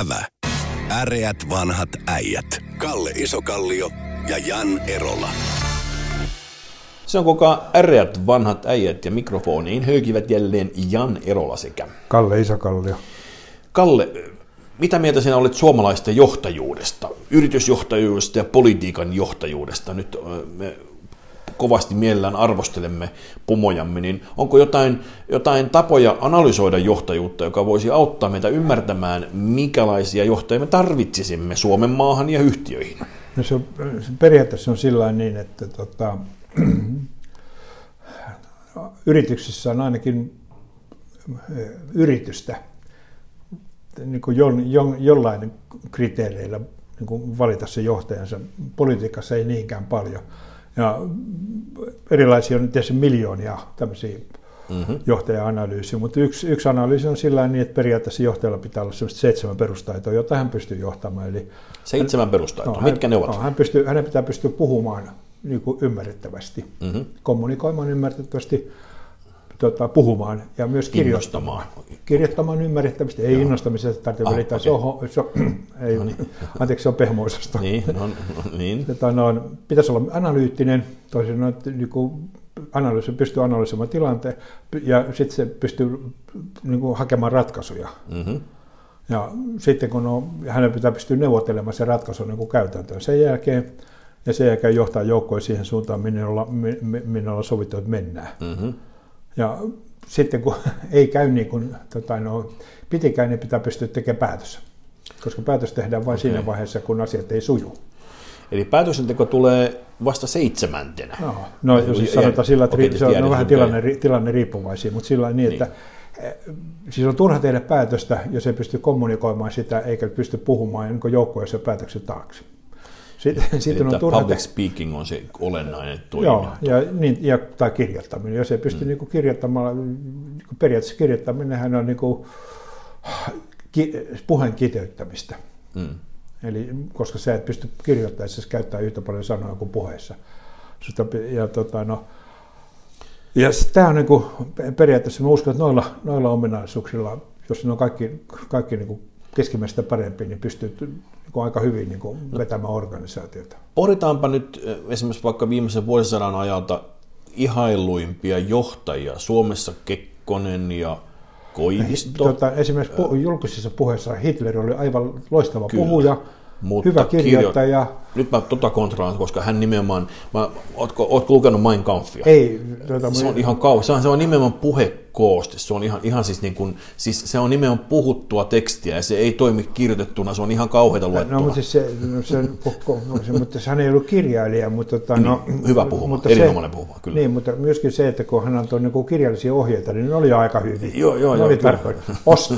Ävä. Äreät vanhat äijät. Kalle Isokallio ja Jan Erola. Se on kuka äreät vanhat äijät ja mikrofoniin höykivät jälleen Jan Erola sekä. Kalle Isokallio. Kalle, mitä mieltä sinä olet suomalaisten johtajuudesta, yritysjohtajuudesta ja politiikan johtajuudesta? Nyt me kovasti mielellään arvostelemme pomojamme, niin onko jotain, jotain tapoja analysoida johtajuutta, joka voisi auttaa meitä ymmärtämään, minkälaisia johtajia me tarvitsisimme Suomen maahan ja yhtiöihin? No se, on, periaatteessa on sillä niin, että tota, yrityksissä on ainakin yritystä niin kuin jo, jo, jollain kriteereillä niin kuin valita se johtajansa. Politiikassa ei niinkään paljon. Ja erilaisia on tietysti miljoonia tämmöisiä mm-hmm. johtaja-analyysiä, mutta yksi, yksi analyysi on sillä niin, että periaatteessa johtajalla pitää olla seitsemän perustaitoa, jota hän pystyy johtamaan. Eli seitsemän perustaitoa, no, mitkä hän, ne ovat? No, hän pystyy, hänen pitää pystyä puhumaan niin kuin ymmärrettävästi, mm-hmm. kommunikoimaan ymmärrettävästi, tota, puhumaan ja myös kirjoittamaan. Kirjoittamaan ymmärrettävästi, ei Joo. innostamisesta tarvitse ah, välittää, okay. se on, se on, ei, no niin. anteeksi, se on pehmoisesta. niin, no, no, niin. Tota, no, pitäisi olla analyyttinen, toisin sanoen, että niin kuin analyysi, pystyy analysoimaan tilanteen ja sitten se pystyy niin kuin, hakemaan ratkaisuja. Mm-hmm. Ja sitten kun on, hänen pitää pystyä neuvottelemaan se ratkaisu niin kuin käytäntöön. Sen jälkeen ja sen jälkeen johtaa joukkoja siihen suuntaan, minne ollaan, minne ollaan sovittu, että mennään. Mm-hmm. Ja sitten kun ei käy niin kuin tota, no, pitikään, niin pitää pystyä tekemään päätös. Koska päätös tehdään vain okay. siinä vaiheessa, kun asiat ei suju. Eli päätöksenteko tulee vasta seitsemäntenä. No, no jos siis sanotaan sillä, että okay, se on, vähän tilanne, tilanne riippuvaisia, mutta sillä niin, että niin. Eh, siis on turha tehdä päätöstä, jos ei pysty kommunikoimaan sitä, eikä pysty puhumaan niin joukkueessa päätöksen taakse. Sitten, sitten on turha... Public speaking on se olennainen toiminto. Joo, ja, niin, ja, tai kirjoittaminen. Jos ei pysty mm. niin kirjoittamaan, niin periaatteessa kirjoittaminen on niin kuin, ki, puheen kiteyttämistä. Mm. Eli koska sä et pysty kirjoittaessa käyttää yhtä paljon sanoja kuin puheessa. Ja, tota, no, ja tämä on niin kuin, periaatteessa, mä uskon, että noilla, noilla ominaisuuksilla, jos ne on kaikki, kaikki niin kuin keskimmäistä parempi, niin pystyy niin aika hyvin niin kuin vetämään organisaatiota. Pohditaanpa nyt esimerkiksi vaikka viimeisen vuosisadan ajalta ihailuimpia johtajia. Suomessa Kekkonen ja Koivisto. Tota, esimerkiksi pu- julkisissa puheissa Hitler oli aivan loistava Kyllä. puhuja, mutta hyvä kirjoittaja. Kirjo... Nyt mä tota kontraan, koska hän nimenomaan, mä, ootko, ootko lukenut Mein Kampfia? Ei. Tota, se on ihan kauan, se on, se on nimenomaan puhekooste, se on ihan, ihan siis, niin kuin, siis se on nimenomaan puhuttua tekstiä ja se ei toimi kirjoitettuna, se on ihan kauheita luettua. No, mutta siis se, no, se, se, mutta hän ei ollut kirjailija, mutta... Tota, no, niin, hyvä puhuma, mutta erinomainen se, puhuma, kyllä. Niin, mutta myöskin se, että kun hän antoi niin kirjallisia ohjeita, niin ne oli aika hyviä. Joo, joo, ne joo. Oli tarkoin. Osta.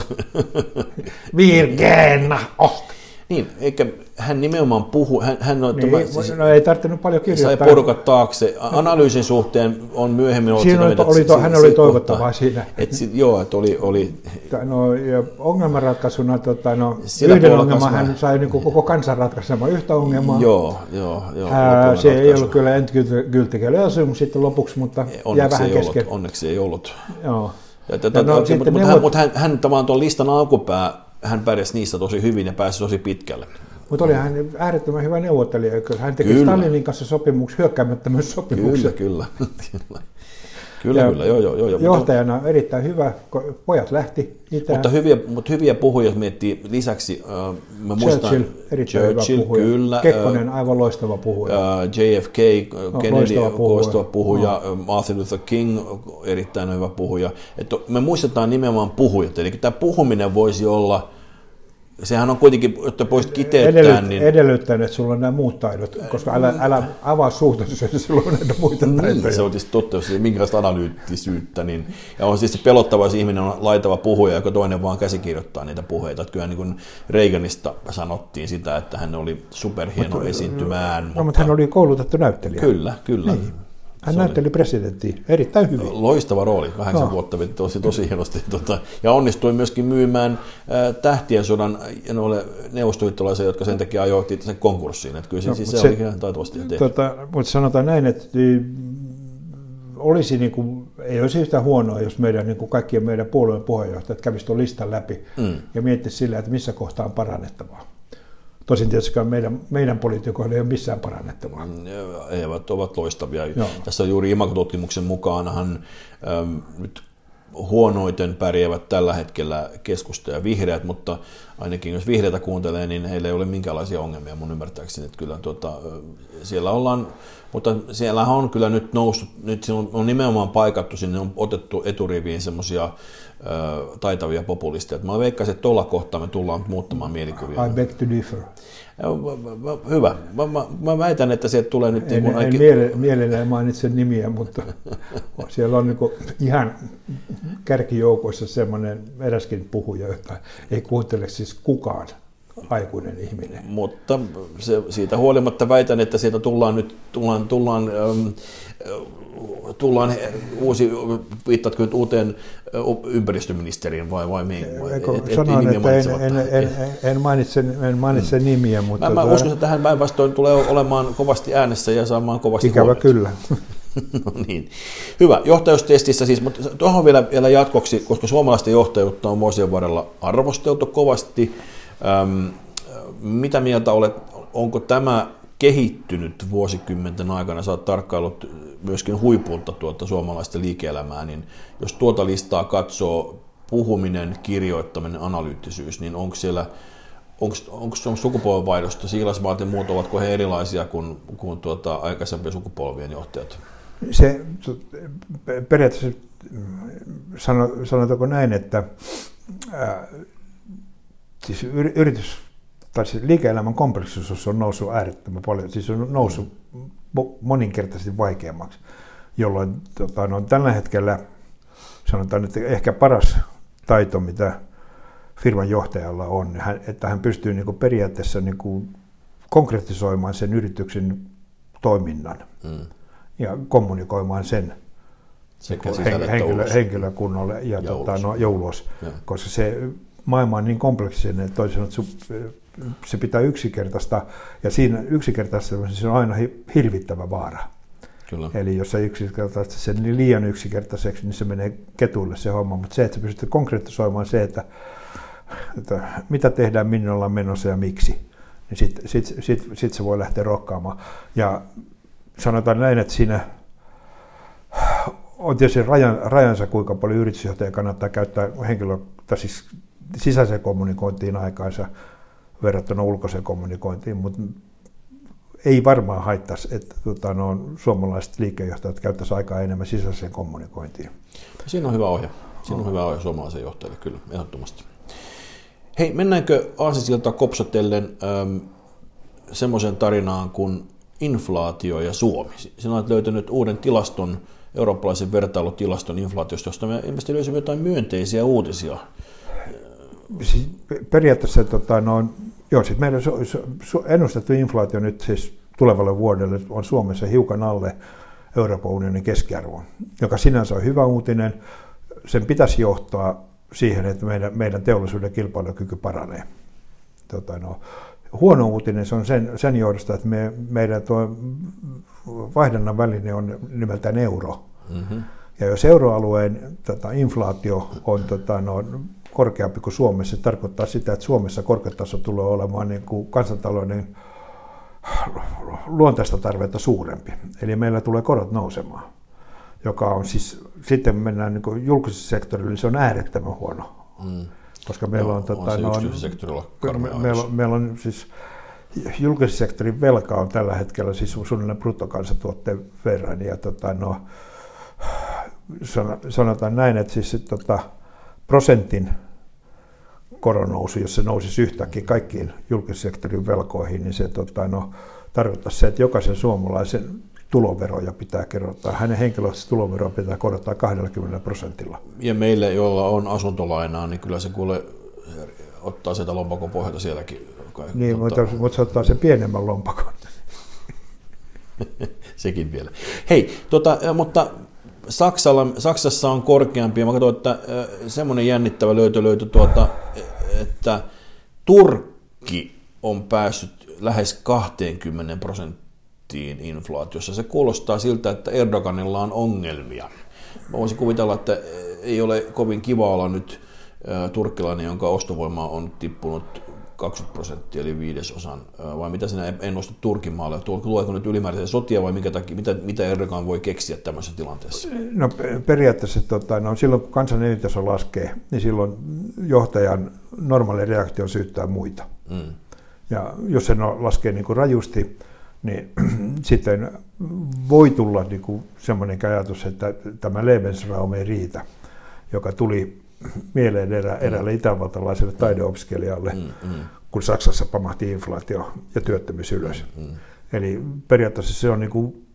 Virgeenä, osta. Niin, eikä hän nimenomaan puhu, hän, hän on, niin, tämä, siis, no ei tarvinnut paljon kirjoittaa. Sai porukat taakse. Analyysin suhteen on myöhemmin ollut Siinä sitä, oli, to, hän oli toivottavaa kohtaa. siinä. Et, joo, että oli, oli... No, ja ongelmanratkaisuna, tota, no, yhden ongelman hän sai niin koko kansan ratkaisemaan yhtä ongelmaa. Joo, joo. joo Ää, se ei ollut kyllä endgültige lösung sitten lopuksi, mutta onneksi jää vähän kesken. Ollut, onneksi ei ollut. Joo. Ja, tätä, no, mutta, mutta, hän, mutta hän, hän tavallaan tuon listan alkupää hän pärjäsi niissä tosi hyvin ja pääsi tosi pitkälle. Mutta oli hän äärettömän hyvä neuvottelija, hän teki kyllä. Stalinin kanssa sopimuksen, hyökkäämättömyyssopimuksen. Kyllä, kyllä. Kyllä, ja kyllä, joo, joo, joo. Johtajana on erittäin hyvä, pojat lähti itään. Mutta hyviä, mutta hyviä puhuja, jos miettii lisäksi, äh, mä Churchill, erittäin Churchill, hyvä puhuja. kyllä. Kekkonen, aivan loistava puhuja. Äh, JFK, no, Kennedy, loistava puhuja. loistava puhuja. No. Martin Luther King, erittäin hyvä puhuja. Että me muistetaan nimenomaan puhujat, eli tämä puhuminen voisi olla – sehän on kuitenkin, että pois kiteyttää, Edellyt, niin... Edellyttäen, että sulla on nämä muut taidot, koska älä, älä avaa suuta, jos sulla on näitä muita niin, taitoja. Se on siis totta, jos minkälaista analyyttisyyttä. Niin, ja on siis se pelottava, jos ihminen on laitava puhuja, joka toinen vaan käsikirjoittaa niitä puheita. Että kyllä niin kuin Reaganista sanottiin sitä, että hän oli superhieno mutta, esiintymään. No, mutta, mutta hän oli koulutettu näyttelijä. Kyllä, kyllä. Niin. Hän se näytteli presidenttiä erittäin hyvin. Loistava rooli, kahdeksan no. vuotta veti tosi, tosi hienosti. Tota, ja onnistui myöskin myymään äh, tähtien sodan noille neuvostoliittolaisia, jotka sen takia ajoivat sen konkurssiin. Että kyllä se, no, siis se, se oli ihan taitavasti tehty. Tota, mutta sanotaan näin, että olisi niin kuin, ei olisi yhtä huonoa, jos meidän niin kuin kaikkien meidän puolueen puheenjohtajat kävisivät tuon listan läpi mm. ja miettisivät sillä, että missä kohtaa on parannettavaa. Tosin tietysti meidän, meidän poliitikoilla ei ole missään parannettavaa. Mm, eivät ovat loistavia. Joo. Tässä juuri Imago-tutkimuksen mukaanhan ähm, nyt huonoiten pärjäävät tällä hetkellä keskusta ja vihreät, mutta ainakin jos vihreitä kuuntelee, niin heillä ei ole minkäänlaisia ongelmia mun ymmärtääkseni. Että kyllä tuota, siellä ollaan, mutta siellä on kyllä nyt noussut, nyt on nimenomaan paikattu, sinne on otettu eturiviin semmoisia taitavia populisteja. Mä veikkaisin, että tuolla kohtaa me tullaan muuttamaan mielikuvia. I beg to differ. Hyvä. Mä, mä, mä väitän, että sieltä tulee nyt... En, niin en miele, mielellään mainitse nimiä, mutta siellä on niin ihan kärkijoukoissa semmoinen eräskin puhuja, jota ei kuuntele siis kukaan aikuinen ihminen. Mutta se, siitä huolimatta väitän, että sieltä tullaan nyt tullaan, tullaan ähm, tullaan uusi, viittaatko nyt uuteen ympäristöministeriin vai, vai mihin? Et, Sanoin, että en, en, en, en, mainitse, en mainitse mm. nimiä, mutta... Mä, mä uskon, että tähän päinvastoin tulee olemaan kovasti äänessä ja saamaan kovasti Ikävä huomiota. kyllä. no niin. Hyvä. Johtajuustestissä siis, mutta tuohon vielä, vielä jatkoksi, koska suomalaisten johtajuutta on vuosien varrella arvosteltu kovasti. Ähm, mitä mieltä olet, onko tämä kehittynyt vuosikymmenten aikana, sä oot tarkkaillut myöskin huipulta tuota suomalaista liike-elämää, niin jos tuota listaa katsoo, puhuminen, kirjoittaminen, analyyttisyys, niin onko siellä onko, sukupolvenvaihdosta, siilasmaat ja muut, ovatko he erilaisia kuin, kuin tuota, aikaisempien sukupolvien johtajat? Se periaatteessa sanotaanko näin, että siis yritys tai siis liike-elämän kompleksisuus on noussut äärettömän paljon, siis on noussut moninkertaisesti vaikeammaksi, jolloin tota, no, tällä hetkellä sanotaan, että ehkä paras taito, mitä firman johtajalla on, että hän pystyy niin kuin periaatteessa niin kuin konkretisoimaan sen yrityksen toiminnan mm. ja kommunikoimaan sen Sekä henkilö, henkilökunnalle ja joulus. Tota, no, joulus, ja. koska se maailma on niin kompleksinen, että toisin se pitää yksinkertaista, ja siinä yksinkertaistamisessa on aina hirvittävä vaara. Kyllä. Eli jos se yksinkertaista sen niin liian yksinkertaiseksi, niin se menee ketuille se homma. Mutta se, että pystyt konkretisoimaan se, että, että mitä tehdään, minne ollaan menossa ja miksi, niin sitten sit, sit, sit se voi lähteä rokkaamaan. Ja sanotaan näin, että siinä on tietysti rajan, rajansa, kuinka paljon yritysjohtaja kannattaa käyttää henkilö, tai siis sisäiseen kommunikointiin aikaansa verrattuna ulkoiseen kommunikointiin, mutta ei varmaan haittaisi, että tota, no, suomalaiset liikkeenjohtajat käyttäisivät aikaa enemmän sisäiseen kommunikointiin. Siinä on hyvä ohje. Siinä on hyvä ohje suomalaisen johtajalle, kyllä, ehdottomasti. Hei, mennäänkö Aasisilta kopsatellen ähm, semmoisen tarinaan kuin inflaatio ja Suomi. Sinä olet löytänyt uuden tilaston, eurooppalaisen vertailutilaston inflaatiosta, josta me ilmeisesti löysimme jotain myönteisiä uutisia siis periaatteessa tota, no, joo, siis meidän su, su, su, ennustettu inflaatio nyt siis tulevalle vuodelle on Suomessa hiukan alle Euroopan unionin keskiarvon, joka sinänsä on hyvä uutinen. Sen pitäisi johtaa siihen, että meidän, meidän teollisuuden kilpailukyky paranee. Tota, no, huono uutinen se on sen, sen johdosta, että me, meidän tuo vaihdannan väline on nimeltään euro. Mm-hmm. Ja jos euroalueen tota, inflaatio on tota, no, korkeampi kuin Suomessa. Se tarkoittaa sitä, että Suomessa korkeataso tulee olemaan niin kuin kansantalouden luontaista tarvetta suurempi. Eli meillä tulee korot nousemaan, joka on siis, sitten mennään niin kuin julkisessa sektorilla, niin se on äärettömän huono. Mm. Koska meillä on, tota, on, no, me, meillä, on, meillä on siis julkisen sektorin velka on tällä hetkellä siis suunnilleen bruttokansantuotteen verran. Ja tota, no, sanotaan näin, että siis tota, prosentin koronousu, jos se nousisi yhtäkkiä kaikkiin julkissektorin velkoihin, niin se tota, no, tarkoittaisi se, että jokaisen suomalaisen tuloveroja pitää kerrottaa. Hänen henkilökohtaisesti tuloveroa pitää korottaa 20 prosentilla. Ja meille, joilla on asuntolainaa, niin kyllä se kuule ottaa sieltä lompakon pohjalta sielläkin. Niin, mutta, mutta se ottaa sen pienemmän lompakon. Sekin vielä. Hei, tota, mutta Saksalla, Saksassa on korkeampi, ja mä katsoin, että semmoinen jännittävä löytö löytyi tuota, että Turkki on päässyt lähes 20 prosenttiin inflaatiossa. Se kuulostaa siltä, että Erdoganilla on ongelmia. Mä voisin kuvitella, että ei ole kovin kiva olla nyt turkkilainen, jonka ostovoima on tippunut 20 prosenttia, eli viidesosan, vai mitä sinä ennusta Turkin maalle? Tuleeko nyt ylimääräisiä sotia vai minkä takia, mitä, mitä Erdogan voi keksiä tämmöisessä tilanteessa? No periaatteessa tota, no, silloin kun kansan elintaso laskee, niin silloin johtajan normaali reaktio on syyttää muita. Mm. Ja jos se no, laskee niin kuin rajusti, niin sitten voi tulla niin kuin semmoinen ajatus, että tämä Lebensraum ei riitä, joka tuli mieleen erä, mm. eräälle itävaltalaiselle taideopiskelijalle, mm, mm. kun Saksassa pamahti inflaatio ja työttömyys ylös. Mm, mm. Eli periaatteessa se on niin kuin,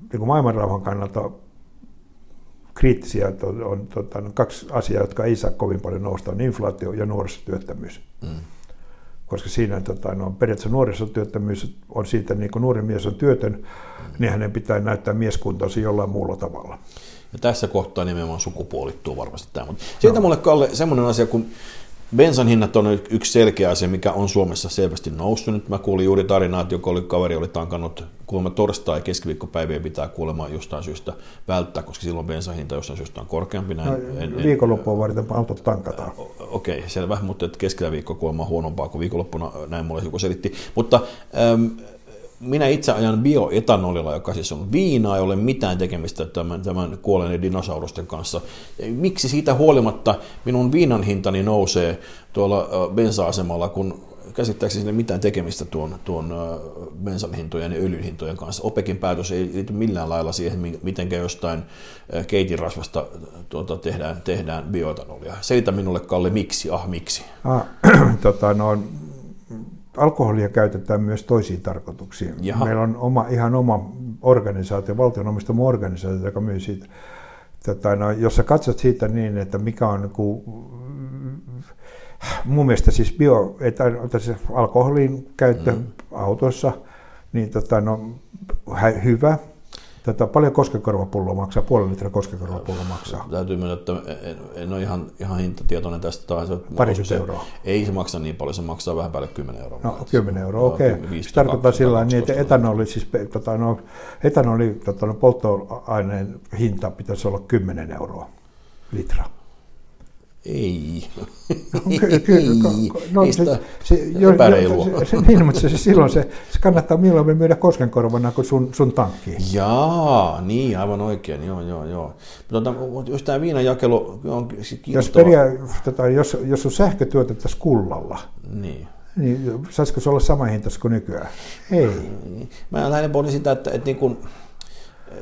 niin kuin maailmanrauhan kannalta kriittisiä on, on tota, on kaksi asiaa, jotka ei saa kovin paljon nousta, on inflaatio ja nuorisotyöttömyys. Mm. Koska siinä tota, no, periaatteessa nuorisotyöttömyys on siitä, niin kun nuori mies on työtön, niin hänen pitää näyttää mieskuntoisi jollain muulla tavalla. Ja tässä kohtaa nimenomaan sukupuolittuu varmasti tämä. Mutta siitä no. mulle Kalle semmoinen asia, kun bensan hinnat on yksi selkeä asia, mikä on Suomessa selvästi noussut. Nyt mä kuulin juuri tarinaa, että joku oli, kaveri oli tankannut kuulemma torstai- ja keskiviikkopäivien pitää kuulemma jostain syystä välttää, koska silloin bensan hinta jostain syystä on korkeampi. Näin, no, en, viikonloppua varten autot tankataan. Okei, okay, selvä, mutta keskellä viikkoa kuulemma on huonompaa kuin viikonloppuna, näin mulle joku selitti. Mutta ähm, minä itse ajan bioetanolilla, joka siis on viinaa, ei ole mitään tekemistä tämän, tämän kuolleiden dinosaurusten kanssa. Miksi siitä huolimatta minun viinan hintani nousee tuolla bensa-asemalla, kun käsittääkseni sinne mitään tekemistä tuon, tuon bensan hintojen ja öljyn hintojen kanssa. OPEKin päätös ei liity millään lailla siihen, miten jostain keitinrasvasta tuota, tehdään, tehdään bioetanolia. Selitä minulle, Kalle, miksi? Ah, miksi? Ah, tota, no, alkoholia käytetään myös toisiin tarkoituksiin. Jaha. Meillä on oma, ihan oma organisaatio, valtion omistama organisaatio, joka myy siitä. Tota, no, jos sä katsot siitä niin, että mikä on niin mun mielestä siis bio, että, että se alkoholin käyttö mm. autoissa, niin tota, no, hyvä, Tätä paljon koskekorvapulloa maksaa, puolen litran koskekorvapullo maksaa. Täytyy myöntää, että en, en ole ihan, ihan hintatietoinen tästä. Tai se, Parikymmentä euroa. Ei se maksa niin paljon, se maksaa vähän päälle 10 euroa. No 10 euroa, okei. Okay. Se tarkoittaa sillä niin, että etanoli, siis, tota, no, etanoli tota, no, polttoaineen hinta pitäisi olla 10 euroa litra. Ei. No, se, se, jo, se, se, niin, mutta se, se, silloin se, se kannattaa mieluummin myydä koskenkorvana kuin sun, sun tankkiin. Jaa, niin, aivan oikein, joo, joo, joo. Mutta jos tämä viinajakelu on jos, peria, tota, jos, jos sun sähkö tuotettaisiin kullalla, niin. niin saisiko se olla sama hintaista kuin nykyään? Ei. Mä lähden pohdin sitä, että, että niin kun,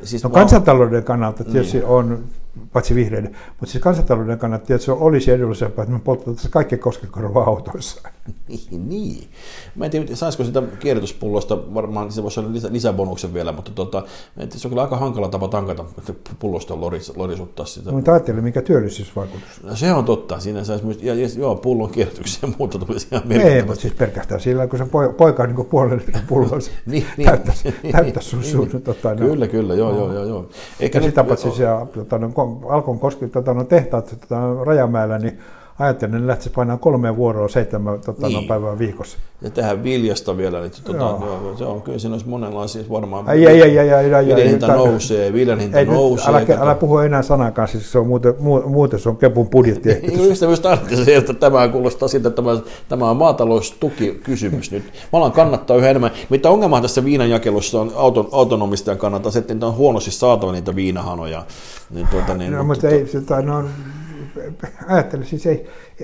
siis no, kansantalouden kannalta tietysti niin. on paitsi vihreiden, mutta siis kansantalouden kannalta, että se olisi edullisempaa, että me poltettaisiin kaikki koskekorva autoissa. Niin, niin. Mä en tiedä, saisiko sitä kierrätyspullosta, varmaan se voisi olla lisä, lisäbonuksen vielä, mutta tota, se on kyllä aika hankala tapa tankata, että pullosta loris, lorisuttaa sitä. No, ajattelin, mikä työllisyysvaikutus. No, se on totta, siinä saisi myös, ja, ja joo, pullon kierrätykseen muuta tulisi ihan Ei, mutta siis pelkästään sillä, kun se poika on niin puolen pullon, niin, niin, täyttäisi, niin, täyttäisi sun, sun, niin, tota, Kyllä, no, kyllä, joo, no. joo, joo. joo. Eikä ja sitä paitsi se, tota, no, Alkon koski tota, no, tehtaat tota, Rajamäellä, niin ajattelin, että lähtisi painaa kolme vuoroa seitsemän tota, niin. päivää viikossa. Ja tehdään viljasta vielä, niin tota, joo. se on kyllä siinä olisi monenlaisia varmaan. Ei, ei, ei, ei, ei, ei, viljan hinta nousee, viljan hinta ei, nousee. Älä, älä, älä puhu enää sanakaan, siis se on muuten, muuten se on Kepun budjetti. Ystävyys tarvitsee se, että tämä kuulostaa siltä, että tämä, tämä on maataloustukikysymys nyt. Mä alan kannattaa yhä enemmän. Mitä ongelmaa tässä viinanjakelussa on auton, autonomistajan kannalta, se, että on huonosti saatava niitä viinahanoja. Niin, tuota, niin, no, mutta, ei, sitä, no, ajattelusi seis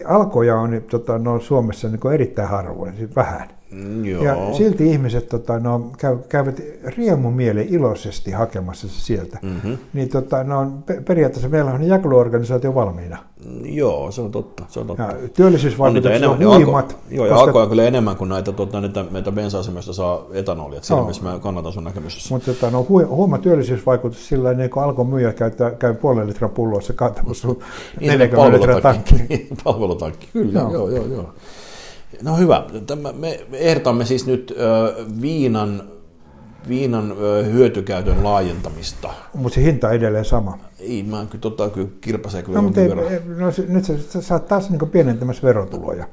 alkoja on tota, no, Suomessa niin erittäin harvoin, siis vähän. Mm, joo. Ja silti ihmiset tota, no, käy, käyvät riemumielen iloisesti hakemassa se sieltä. Mm-hmm. Niin tota, no, periaatteessa meillä on jakeluorganisaatio valmiina. Mm, joo, se on totta. Se on totta. Ja työllisyysvaikutukset on, on huimat. Joo, ja koska... alkoja kyllä enemmän kuin näitä, tota, näitä meitä bensa-asemista saa etanolia. Siinä no. mä kannatan sun näkemystä. Mutta tota, no, huima työllisyysvaikutus sillä niin kun alkoi myyjä käyttää, käy puolen litran pullossa kantamassa sun 40 litran tankki. Palvelutankki, kyllä, joo, joo, joo. joo. No hyvä. Tämä, me ehdotamme siis nyt ö, viinan, viinan ö, hyötykäytön laajentamista. Mutta se hinta on edelleen sama. Ei, mä kyllä, tota, kyllä kirpasee kyllä no, mutta ei, no, nyt sä, sä saat taas niin pienentämässä verotuloja.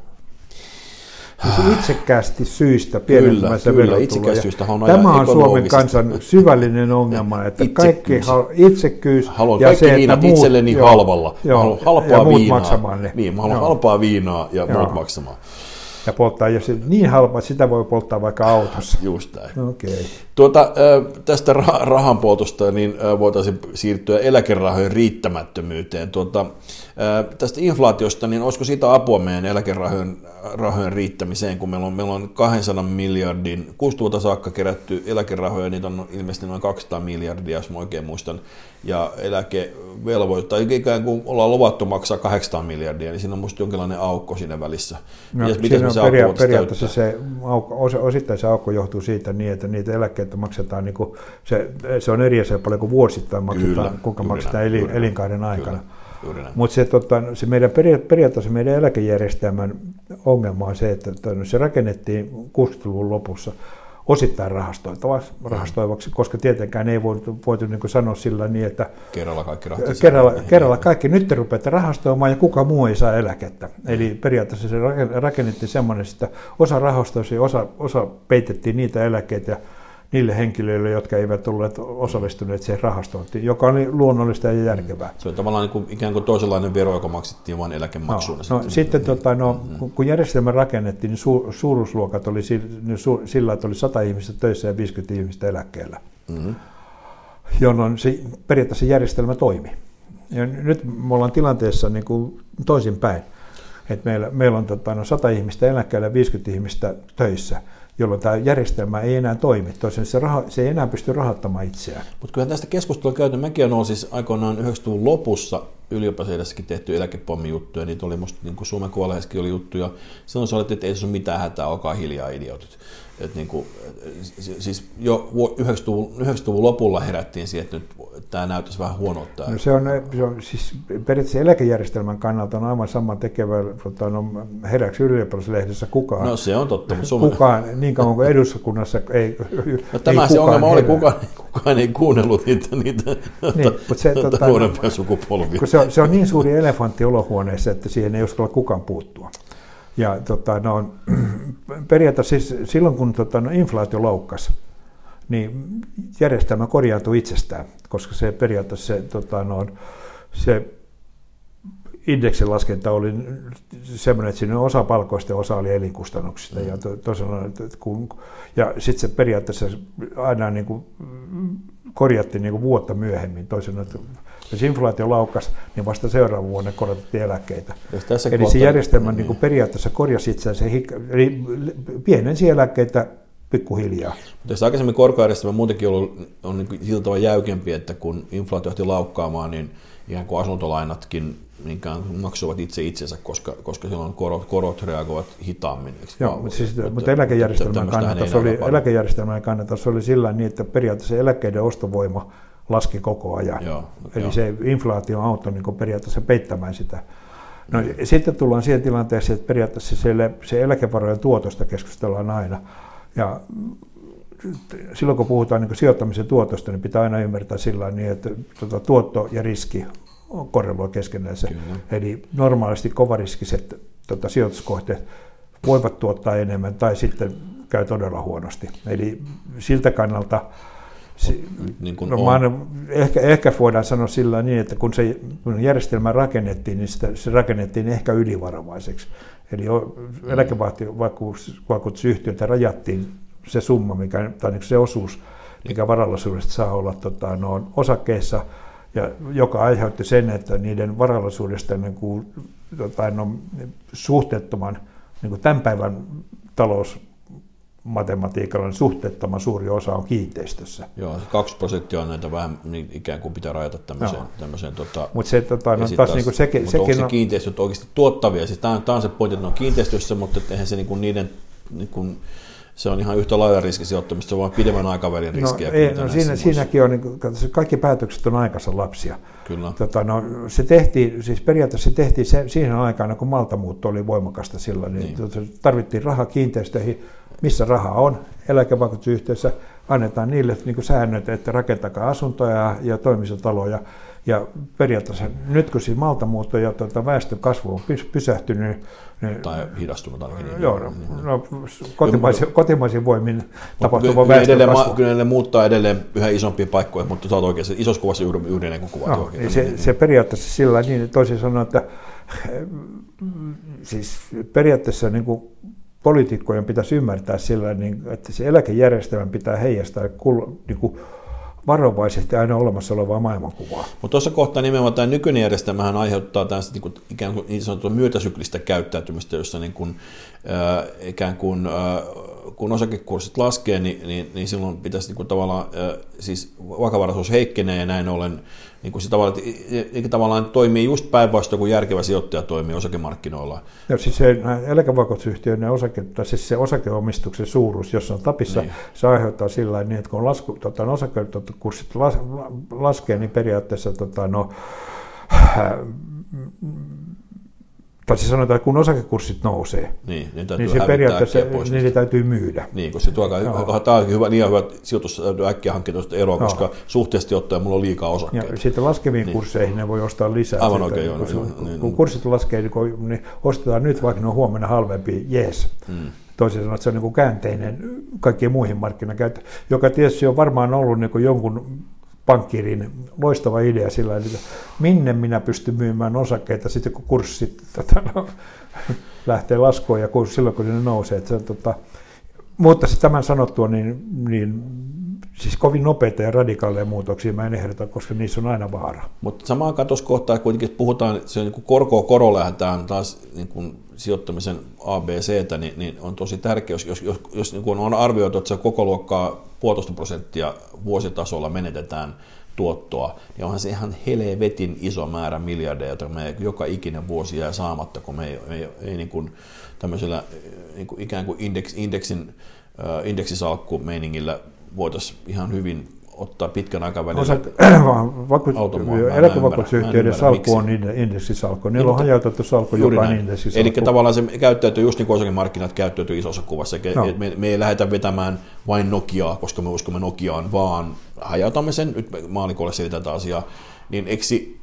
Siis itsekkäästi syistä pienentämässä kyllä, verotuloja. Tämä on Suomen kansan syvällinen ongelma, että kaikki Itsekkyys. hal- itsekkyys Haluan ja kaikki se, viinat muut, itselleni joo, halvalla. joo, Mä haluan ja halpaa muut viinaa. maksamaan ne. Niin, mä haluan Joo. halpaa viinaa ja Joo. muut maksamaan. Ja polttaa, jos niin halpa, sitä voi polttaa vaikka autossa. Just näin. Okei. Okay. Tuota, tästä ra- rahanpoltosta niin voitaisiin siirtyä eläkerahojen riittämättömyyteen. Tuota, tästä inflaatiosta, niin olisiko siitä apua meidän eläkerahojen rahojen riittämiseen, kun meillä on, meillä on 200 miljardin, 60 saakka kerätty eläkerahoja, niitä on ilmeisesti noin 200 miljardia, jos mä oikein muistan, ja eläkevelvoite, tai ikään kuin ollaan luvattu maksaa 800 miljardia, niin siinä on musta jonkinlainen aukko siinä välissä. No, Ja miten siinä on se peria- periaatteessa se aukko, os- osittain se aukko johtuu siitä niin, että niitä eläkkeitä maksetaan, niin kuin, se, se on eri asia paljon kuin vuosittain maksetaan, Kyllä, kuinka maksetaan näin, eli, elinkaaren aikana. Mutta se, tota, se meidän peria- periaatteessa meidän eläkejärjestelmän ongelma on se, että että se rakennettiin 60-luvun lopussa osittain rahastoitavaksi, rahastoivaksi, koska tietenkään ei voitu, voitu niin kuin sanoa sillä niin, että Kerralla kaikki kerralla, kerralla kaikki, nyt te rupeatte rahastoimaan ja kuka muu ei saa eläkettä. Eli periaatteessa se raken- rakennettiin semmoinen, että osa rahastoisi ja osa, osa peitettiin niitä eläkkeitä niille henkilöille, jotka eivät olleet osallistuneet siihen rahastointiin, joka oli luonnollista ja järkevää. Se on tavallaan niin kuin, ikään kuin toisenlainen vero, joka maksettiin vain eläkemaksuuna. No, no, sitten tota, no, kun- kun järjestelmä rakennettiin, niin su, suuruusluokat oli niin sillä, että oli 100 ihmistä töissä ja 50 ihmistä eläkkeellä, Mm-hmm. jolloin se, periaatteessa järjestelmä toimi. Ja nyt me ollaan tilanteessa niin kuin toisinpäin, että meillä, meillä on tota, no, 100 ihmistä eläkkeellä ja 50 ihmistä töissä, jolloin tämä järjestelmä ei enää toimi. Toisin se, raha, se ei enää pysty rahoittamaan itseään. Mutta kyllä tästä keskustelua käyty. Mäkin olen siis aikoinaan 90-luvun lopussa yliopistoidessakin tehty eläkepommijuttuja. Niitä oli musta, niin kuin Suomen kuolleissakin oli juttuja. Silloin se oli, että ei se ole mitään hätää, olkaa hiljaa idiotit. Et niin kuin, siis jo 90-luvun, 90-luvun lopulla herättiin siihen, että nyt tämä näyttäisi vähän huonolta. No se on, se on siis periaatteessa eläkejärjestelmän kannalta on aivan sama tekevä, tota, no, herääksi ylioppilaslehdessä kukaan. No se on totta, mutta Suomen... kukaan, niin kauan kuin eduskunnassa ei No, tämä ei se ongelma oli, herää. kukaan, kukaan ei kuunnellut niitä, niitä Niin, mutta se, tota, tota, nuorempia sukupolvia. Kun se, on, se on niin suuri elefantti olohuoneessa, että siihen ei uskalla kukaan puuttua. Ja tota, no, periaatteessa siis silloin, kun tota, no, inflaatio loukkasi, niin järjestelmä korjaantui itsestään, koska se periaatteessa se, tota, no, se indeksin laskenta oli semmoinen, että siinä osa palkoista ja osa oli elinkustannuksista. Ja, to, tosiaan, kun, ja sitten se periaatteessa aina niin kuin korjattiin niin kuin vuotta myöhemmin. Toisin että jos inflaatio laukas, niin vasta seuraavan vuonna korotettiin eläkkeitä. Jos tässä Eli se kohtaa- järjestelmä niin. niin kuin periaatteessa korjasi itseänsä, eli pienensi eläkkeitä pikkuhiljaa. Mutta jos aikaisemmin korkojärjestelmä muutenkin ollut, on niin sillä tavalla jäykempi, että kun inflaatio johti laukkaamaan, niin ihan kuin asuntolainatkin niinkään maksuvat itse itsensä, koska, koska silloin korot, korot reagoivat hitaammin. Joo, vaan? mutta, siis, Että- mutta eläkejärjestelmän kannalta, se oli, eläkejärjestelmän kannalta se oli sillä niin, että periaatteessa eläkkeiden ostovoima laski koko ajan. Joo, Eli joo. se inflaatio auttoi niin periaatteessa peittämään sitä. No, sitten tullaan siihen tilanteeseen, että periaatteessa se, se eläkevarojen tuotosta keskustellaan aina. Ja silloin kun puhutaan niin sijoittamisen tuotosta, niin pitää aina ymmärtää sillä niin, että tuota, tuotto ja riski on korreloi keskenään. Eli normaalisti kovariskiset tota, sijoituskohteet voivat tuottaa enemmän tai sitten käy todella huonosti. Eli siltä kannalta si- Niin kuin no, on. ehkä, ehkä voidaan sanoa sillä niin, että kun se kun järjestelmä rakennettiin, niin sitä, se rakennettiin ehkä ylivarovaiseksi. Eli o- eläkevakuutusyhtiöltä rajattiin se summa, mikä, tai niin se osuus, mikä varallisuudesta saa olla tota, no, osakkeissa, ja joka aiheutti sen, että niiden varallisuudesta niin kuin, tota, no, suhteettoman, niin kuin tämän päivän talousmatematiikalla niin suhteettoman suuri osa on kiinteistössä. Joo, 2 prosenttia on näitä vähän niin ikään kuin pitää rajata tämmöiseen. Joo. tämmöiseen tota, Mutta se tota, no, taas, niin kuin sekin, mutta onko sekin se on, kiinteistöt oikeasti tuottavia? Siis tämä on, tämä on se pointti, että ne on kiinteistöissä, mutta eihän se niin kuin niiden, niin kuin, se on ihan yhtä lailla riskisijoittamista, se on vain pidemmän aikavälin no, riskiä. ei, kuin no, siinä, siinäkin on, niin se kaikki päätökset on aikansa lapsia. Kyllä. Tota, no, se tehtiin, siis periaatteessa se tehtiin se, siihen aikaan, kun maltamuutto oli voimakasta silloin, niin, Niin. Tota, tarvittiin rahaa kiinteistöihin, missä raha on, eläkevakuutusyhteisössä, annetaan niille niin kuin säännöt, että rakentakaa asuntoja ja toimistotaloja, Ja periaatteessa nyt kun siis maltamuutto ja tuota väestön kasvu on pysähtynyt, niin, tai hidastunut ainakin. Niin, joo, no, no, kotimaisin, kotimaisin voimin tapahtuva no, väestön edelleen, kasvu. Kyllä ne muuttaa edelleen yhä isompia paikkoja, mutta oot oikein, isossa kuvassa juuri yhden niin kuvat. No, oikein. Se, se periaatteessa sillä niin, toisin sanoen, että siis periaatteessa niin kuin poliitikkojen pitäisi ymmärtää sillä, niin, että se eläkejärjestelmä pitää heijastaa niin kuin varovaisesti aina olemassa olevaa maailmankuvaa. Mutta tuossa kohtaa nimenomaan tämä nykyinen järjestelmähän aiheuttaa tästä niin kuin, ikään kuin niin sanottua myötäsyklistä käyttäytymistä, jossa niin kuin, äh, ikään kuin äh, kun osakekurssit laskee, niin, niin, niin silloin pitäisi niin kuin tavallaan, siis vakavaraisuus heikkenee ja näin ollen niin kuin se tavallaan, että, tavallaan toimii just päinvastoin kuin järkevä sijoittaja toimii osakemarkkinoilla. Ja siis se eläkevakuutusyhtiöiden osake, tai siis se osakeomistuksen suuruus, jos on tapissa, niin. se aiheuttaa sillä niin, että kun lasku, tota, osakekurssit las, laskee, niin periaatteessa tota, no, tai siis sanotaan, että kun osakekurssit nousee, niin, niin, niin se periaatteessa pois niin se täytyy myydä. Niin, koska se tuo no. tämä on hyvä, niin hyvä sijoitus, täytyy äkkiä hankkia tuosta eroa, no. koska suhteellisesti ottaen mulla on liikaa osakkeita. Ja sitten laskeviin niin. kursseihin ne voi ostaa lisää. Aivan oikein, joo. Kun, joo, kun, niin, kun kurssit laskee, niin, kun, niin ostetaan nyt, vaikka ne on huomenna halvempi, jees. Hmm. Toisin sanoen, että se on niin käänteinen kaikkiin muihin markkinakäyttöön, joka tietysti on varmaan ollut niin jonkun pankkirin loistava idea sillä että minne minä pystyn myymään osakkeita sitten kun kurssit tota, no, lähtee laskuun ja kun, silloin kun ne nousee. Että tota, mutta tämän sanottua, niin, niin siis kovin nopeita ja radikaaleja muutoksia mä en ehdota, koska niissä on aina vaara. Mutta samaan katoskohtaan kuitenkin puhutaan, se on niin korkoa korolla tämä taas niin kuin sijoittamisen ABCtä, niin, niin on tosi tärkeä, jos, jos, jos, jos niin kuin on arvioitu, että se koko luokkaa puolitoista prosenttia vuositasolla menetetään tuottoa, niin onhan se ihan helvetin iso määrä miljardeja, joita me joka ikinen vuosi jää saamatta, kun me ei, ei, ei niin kuin tämmöisellä niin kuin ikään kuin indeks, indeksin, indeksisalkku-meiningillä voitaisiin ihan hyvin ottaa pitkän aikavälin Osa, vaku, eläkevakuutusyhtiöiden salkku on indeksisalkku. Niillä on hajautettu salkku, joka on indeksisalkku. Eli tavallaan se käyttäytyy just niin kuin osakemarkkinat käyttäytyy isossa kuvassa. No. Me, me ei lähdetä vetämään vain Nokiaa, koska me uskomme Nokiaan, vaan hajautamme sen, nyt maalikolle selitetään asiaa, niin eksi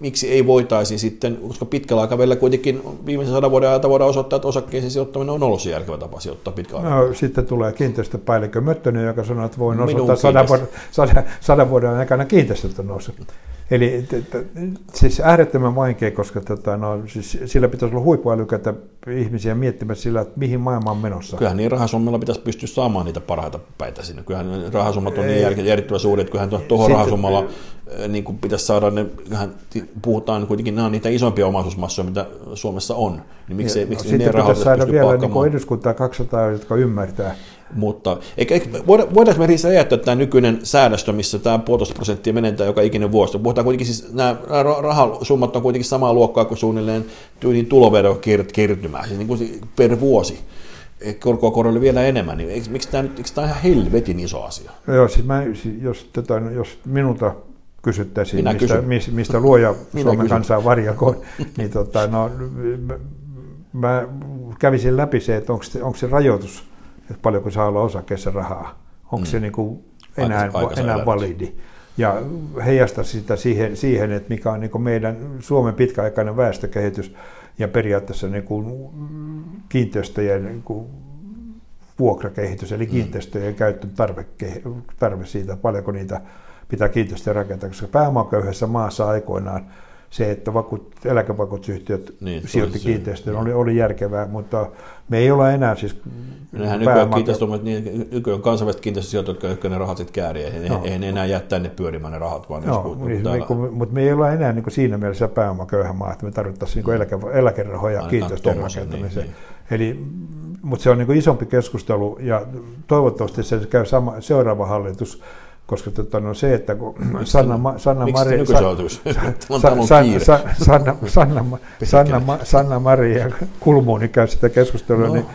miksi ei voitaisi sitten, koska pitkällä aikavälillä kuitenkin viimeisen sadan vuoden ajalta voidaan osoittaa, että osakkeisiin sijoittaminen on ollut se järkevä tapa sijoittaa pitkällä no, sitten tulee kiinteistöpäällikkö Möttönen, joka sanoo, että voin osoittaa sadan vuoden, sadan, sadan vuoden aikana kiinteistöt on noussut. Eli t- t- siis äärettömän vaikea, koska tota, no, siis sillä pitäisi olla huippuälykätä ihmisiä miettimään sillä, että mihin maailma on menossa. Kyllähän niin rahasummilla pitäisi pystyä saamaan niitä parhaita päitä sinne. Kyllähän rahasummat on niin järjettömän suuret, että kyllähän tuohon rahasummalla niin kuin pitäisi saada ne, kyllähän puhutaan kuitenkin, nämä on niitä isompia omaisuusmassoja, mitä Suomessa on. Niin miksi, ja, miksi no, ne pitäisi saada vielä niin eduskuntaa 200, jotka ymmärtää, mutta eikä, eikä, voidaanko me siis ajatella tämä nykyinen säädöstö, missä tämä puolitoista prosenttia menentää joka ikinen vuosi? Puhutaan kuitenkin siis, nämä rahasummat on kuitenkin samaa luokkaa kuin suunnilleen tyyliin tuloverokertymää, siis niin kuin per vuosi korkoa korolle vielä enemmän, niin eikö, miksi tämä, nyt, eikö tämä on ihan helvetin iso asia? Joo, siis mä, jos, tota, jos minulta kysyttäisiin, mistä, mistä, mistä luoja Minä Suomen kysyn. kansaa varjakoon, niin tota, no, mä kävisin läpi se, että onko se, onko se rajoitus että paljonko saa olla osakkeessa rahaa. Onko mm. se niin kuin enää, aika, enää validi. Ja heijasta sitä siihen, siihen että mikä on niin kuin meidän Suomen pitkäaikainen väestökehitys ja periaatteessa niin kuin kiinteistöjen niin kuin vuokrakehitys, eli mm. kiinteistöjen mm. käyttön tarve, tarve siitä, paljonko niitä pitää kiinteistöjä rakentaa, koska pääomaköyhässä maassa aikoinaan se, että vakuut, eläkevakuutusyhtiöt niin, sijoitti kiinteistöön, oli, oli järkevää, mutta me ei olla enää siis... Nehän nykyään, kiinteistö, niin, nykyään kansainväliset kiinteistösijoitukset, jotka ne rahat sitten käärii, eihän no. ei ne enää jää tänne pyörimään ne rahat, vaan no, niin, täällä... niin, mutta me ei olla enää niin kuin siinä mielessä pääomaköyhä maa, että me tarvittaisiin niin eläke, eläkerahoja kiinteistöjen rakentamiseen. Niin, niin. Eli, mutta se on niin isompi keskustelu ja toivottavasti se käy sama, seuraava hallitus koska tota, no se, että kun Sanna, Sanna, Mari, Sanna, Sanna, Sanna, Sanna, Sanna Mari ja Kulmuuni käy sitä keskustelua, no, niin,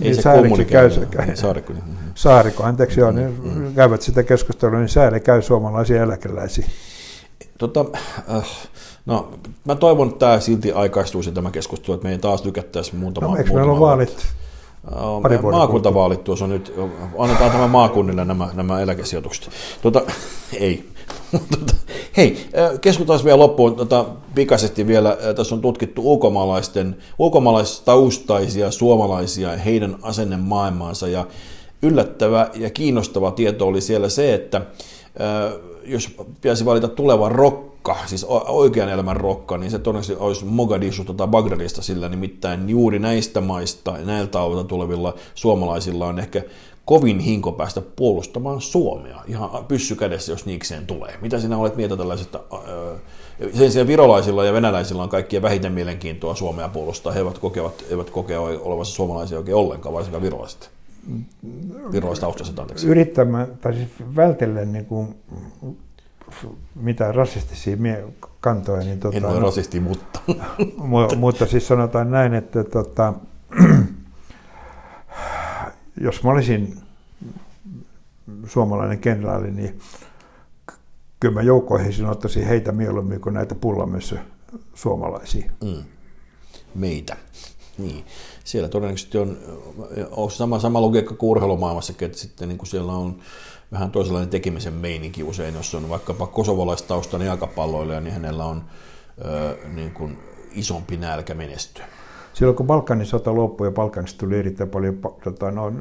niin Saarikko käy, käy Saarikko, niin. Saarikko, anteeksi, joo, niin mm. käyvät sitä keskustelua, niin Sääri käy suomalaisia eläkeläisiä. Tota, äh, no, mä toivon, että tämä silti aikaistuisi tämä keskustelu, että me ei taas lykättäisi muutama no, eikö meillä on vaalit Pari maakuntavaalit tuossa on nyt, annetaan tämä maakunnille nämä, nämä eläkesijoitukset. Tota, ei. Tota, hei, keskustellaan vielä loppuun tota, pikaisesti vielä. Tässä on tutkittu ulkomaalaisten, ulkomaalaistaustaisia suomalaisia ja heidän asenne maailmaansa. Ja yllättävä ja kiinnostava tieto oli siellä se, että jos pitäisi valita tuleva rokka, siis oikean elämän rokka, niin se todennäköisesti olisi Mogadishu tai Bagdadista, sillä nimittäin. Juuri näistä maista ja näiltä alueilta tulevilla suomalaisilla on ehkä kovin hinko päästä puolustamaan Suomea. Ihan pyssy kädessä, jos niikseen tulee. Mitä sinä olet mieltä tällaisesta, sen sijaan virolaisilla ja venäläisillä on kaikkia vähiten mielenkiintoa Suomea puolustaa, he eivät, kokevat, eivät kokea olevansa suomalaisia oikein ollenkaan, varsinkaan virolaiset virolaistaustaiset, anteeksi. Yrittämään, tai siis vältellen niin kuin, mitään rasistisia mie- kantoja. Niin, tota, en ole no, rasisti, mutta. mutta siis sanotaan näin, että tota, jos mä olisin suomalainen kenraali, niin kyllä mä joukkoihin ottaisin heitä mieluummin kuin näitä pullamössö suomalaisia. Mm. Meitä. Niin. Siellä todennäköisesti on, on sama, sama logiikka kuin urheilumaailmassakin, että sitten niin kuin siellä on vähän toisenlainen tekemisen meininki usein, jos on vaikkapa kosovolaistaustainen jalkapalloilija, niin hänellä on ö, niin kuin isompi nälkä menestyä. Silloin kun Balkanin sota loppui ja Balkanista tuli erittäin paljon, tota, no,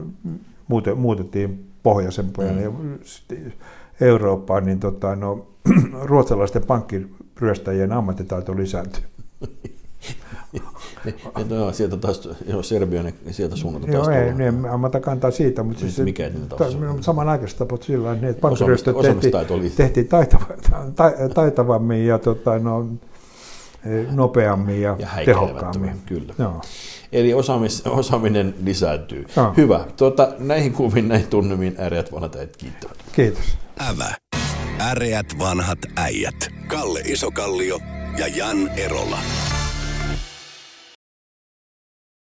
muutettiin pohjoisempaan mm. ja Eurooppaan, niin tota, no, ruotsalaisten pankkiryöstäjien ammattitaito lisääntyi. niin, no, sieltä taas, joo, Serbia, niin sieltä suunnata taas Joo, ei, niin, mä kantaa siitä, mutta siis, mikä niin taas on? Samanaikaisesti tapahtui sillä että pankkiryöstöt tehtiin, tehtiin taitava, ta, taitavammin ja tota, no, nopeammin ja, ja tehokkaammin. Kyllä. Joo. Eli osaamis, osaaminen lisääntyy. No. Hyvä. Tuota, näihin kuvin, näihin tunnemiin äreät vanhat äijät kiittävät. Kiitos. Ävä. Äreät vanhat äijät. Kalle Isokallio ja Jan Erola.